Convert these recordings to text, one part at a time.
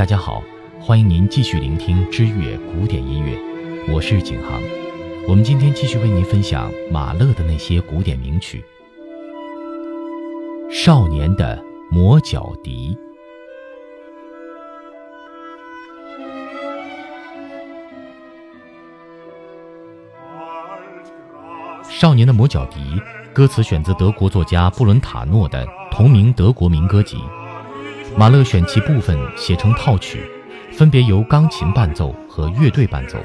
大家好，欢迎您继续聆听知乐古典音乐，我是景航。我们今天继续为您分享马勒的那些古典名曲，《少年的魔角笛》。《少年的魔角笛》歌词选自德国作家布伦塔诺的同名德国民歌集。马勒选其部分写成套曲，分别由钢琴伴奏和乐队伴奏，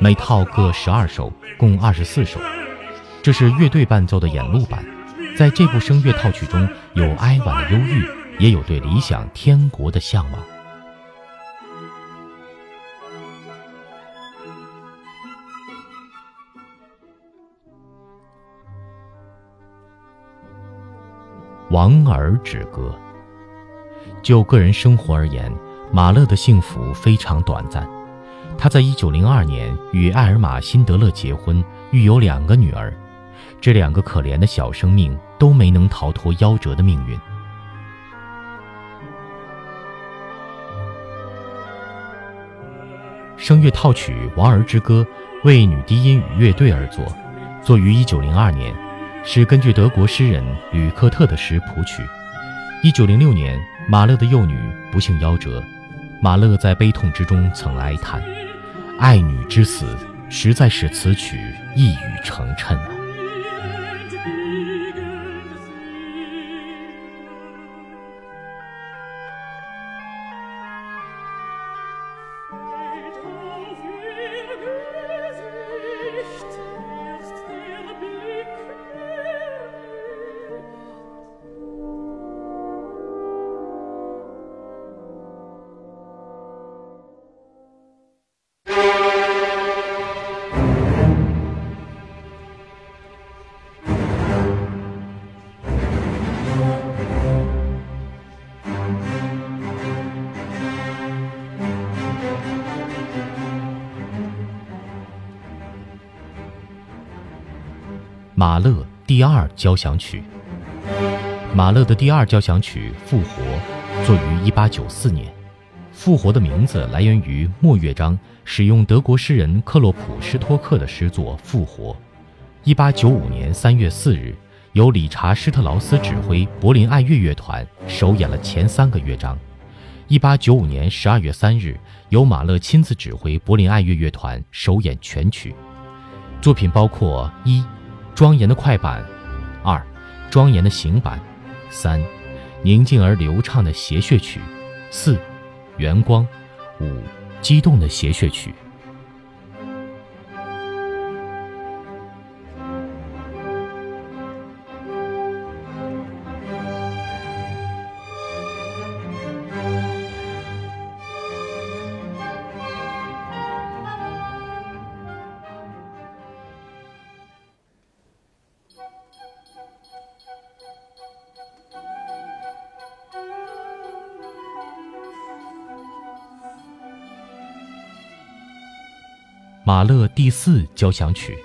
每套各十二首，共二十四首。这是乐队伴奏的演录版。在这部声乐套曲中有哀婉的忧郁，也有对理想天国的向往。王儿之歌。就个人生活而言，马勒的幸福非常短暂。他在1902年与艾尔玛·辛德勒结婚，育有两个女儿。这两个可怜的小生命都没能逃脱夭折的命运。声乐套曲《王儿之歌》为女低音与乐队而作，作于1902年。是根据德国诗人吕克特的诗谱曲。一九零六年，马勒的幼女不幸夭折，马勒在悲痛之中曾哀叹：“爱女之死，实在是此曲一语成谶啊。”马勒第二交响曲。马勒的第二交响曲《复活》作于1894年，《复活》的名字来源于末乐章使用德国诗人克洛普施托克的诗作《复活》。1895年3月4日，由理查施特劳斯指挥柏林爱乐乐团首演了前三个乐章。1895年12月3日，由马勒亲自指挥柏林爱乐乐团首演全曲。作品包括一。庄严的快板，二，庄严的行板，三，宁静而流畅的谐谑曲，四，圆光，五，激动的谐谑曲。马勒第四交响曲。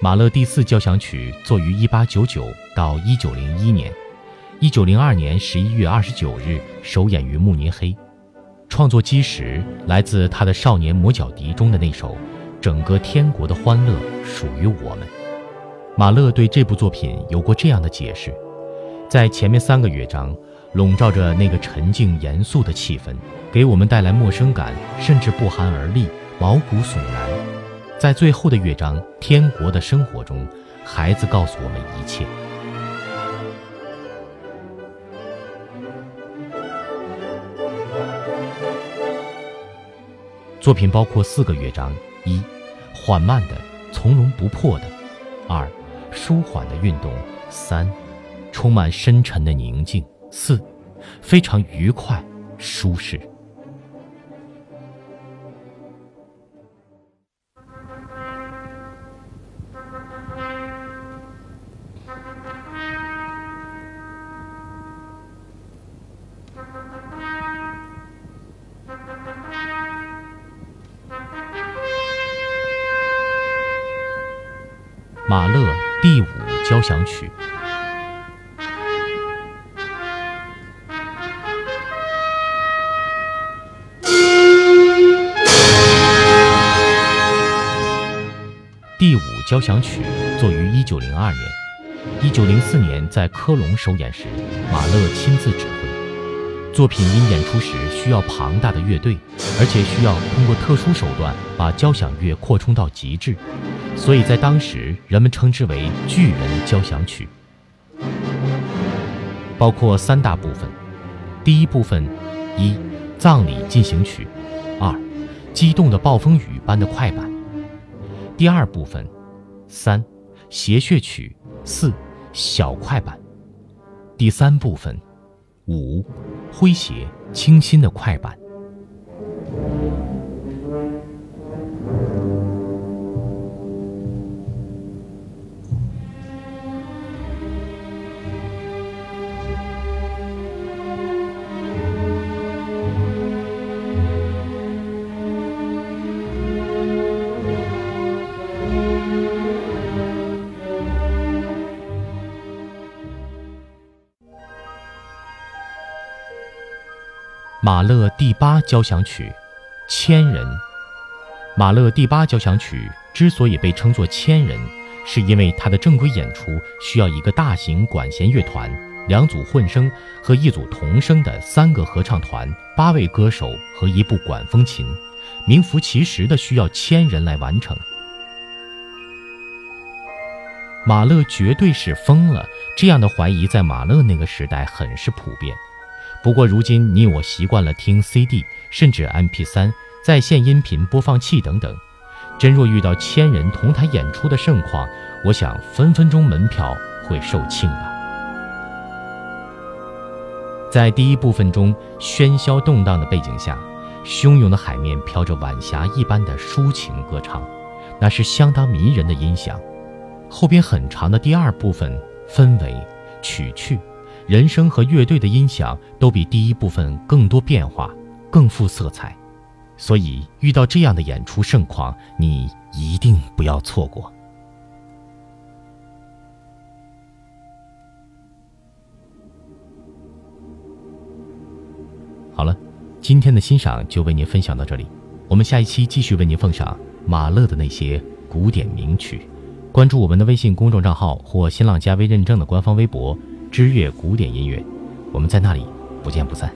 马勒第四交响曲作于1899到1901年，1902年11月29日首演于慕尼黑。创作基石来自他的《少年魔角笛》中的那首“整个天国的欢乐属于我们”。马勒对这部作品有过这样的解释：在前面三个乐章笼罩着那个沉静严肃的气氛，给我们带来陌生感，甚至不寒而栗。毛骨悚然，在最后的乐章《天国的生活》中，孩子告诉我们一切。作品包括四个乐章：一、缓慢的、从容不迫的；二、舒缓的运动；三、充满深沉的宁静；四、非常愉快、舒适。马勒第五交响曲。第五交响曲作于一九零二年一九零四年在科隆首演时马勒亲自指挥。作品因演出时需要庞大的乐队，而且需要通过特殊手段把交响乐扩充到极致，所以在当时人们称之为“巨人交响曲”。包括三大部分：第一部分，一葬礼进行曲；二激动的暴风雨般的快板；第二部分，三谐谑曲；四小快板；第三部分，五。诙谐、清新的快板。马勒第八交响曲，《千人》。马勒第八交响曲之所以被称作“千人”，是因为它的正规演出需要一个大型管弦乐团、两组混声和一组童声的三个合唱团、八位歌手和一部管风琴，名副其实的需要千人来完成。马勒绝对是疯了，这样的怀疑在马勒那个时代很是普遍。不过，如今你我习惯了听 CD，甚至 MP3、在线音频播放器等等。真若遇到千人同台演出的盛况，我想分分钟门票会售罄吧。在第一部分中喧嚣动荡的背景下，汹涌的海面飘着晚霞一般的抒情歌唱，那是相当迷人的音响。后边很长的第二部分氛围曲趣。人声和乐队的音响都比第一部分更多变化，更富色彩，所以遇到这样的演出盛况，你一定不要错过。好了，今天的欣赏就为您分享到这里，我们下一期继续为您奉上马勒的那些古典名曲。关注我们的微信公众账号或新浪加微认证的官方微博。知乐古典音乐，我们在那里不见不散。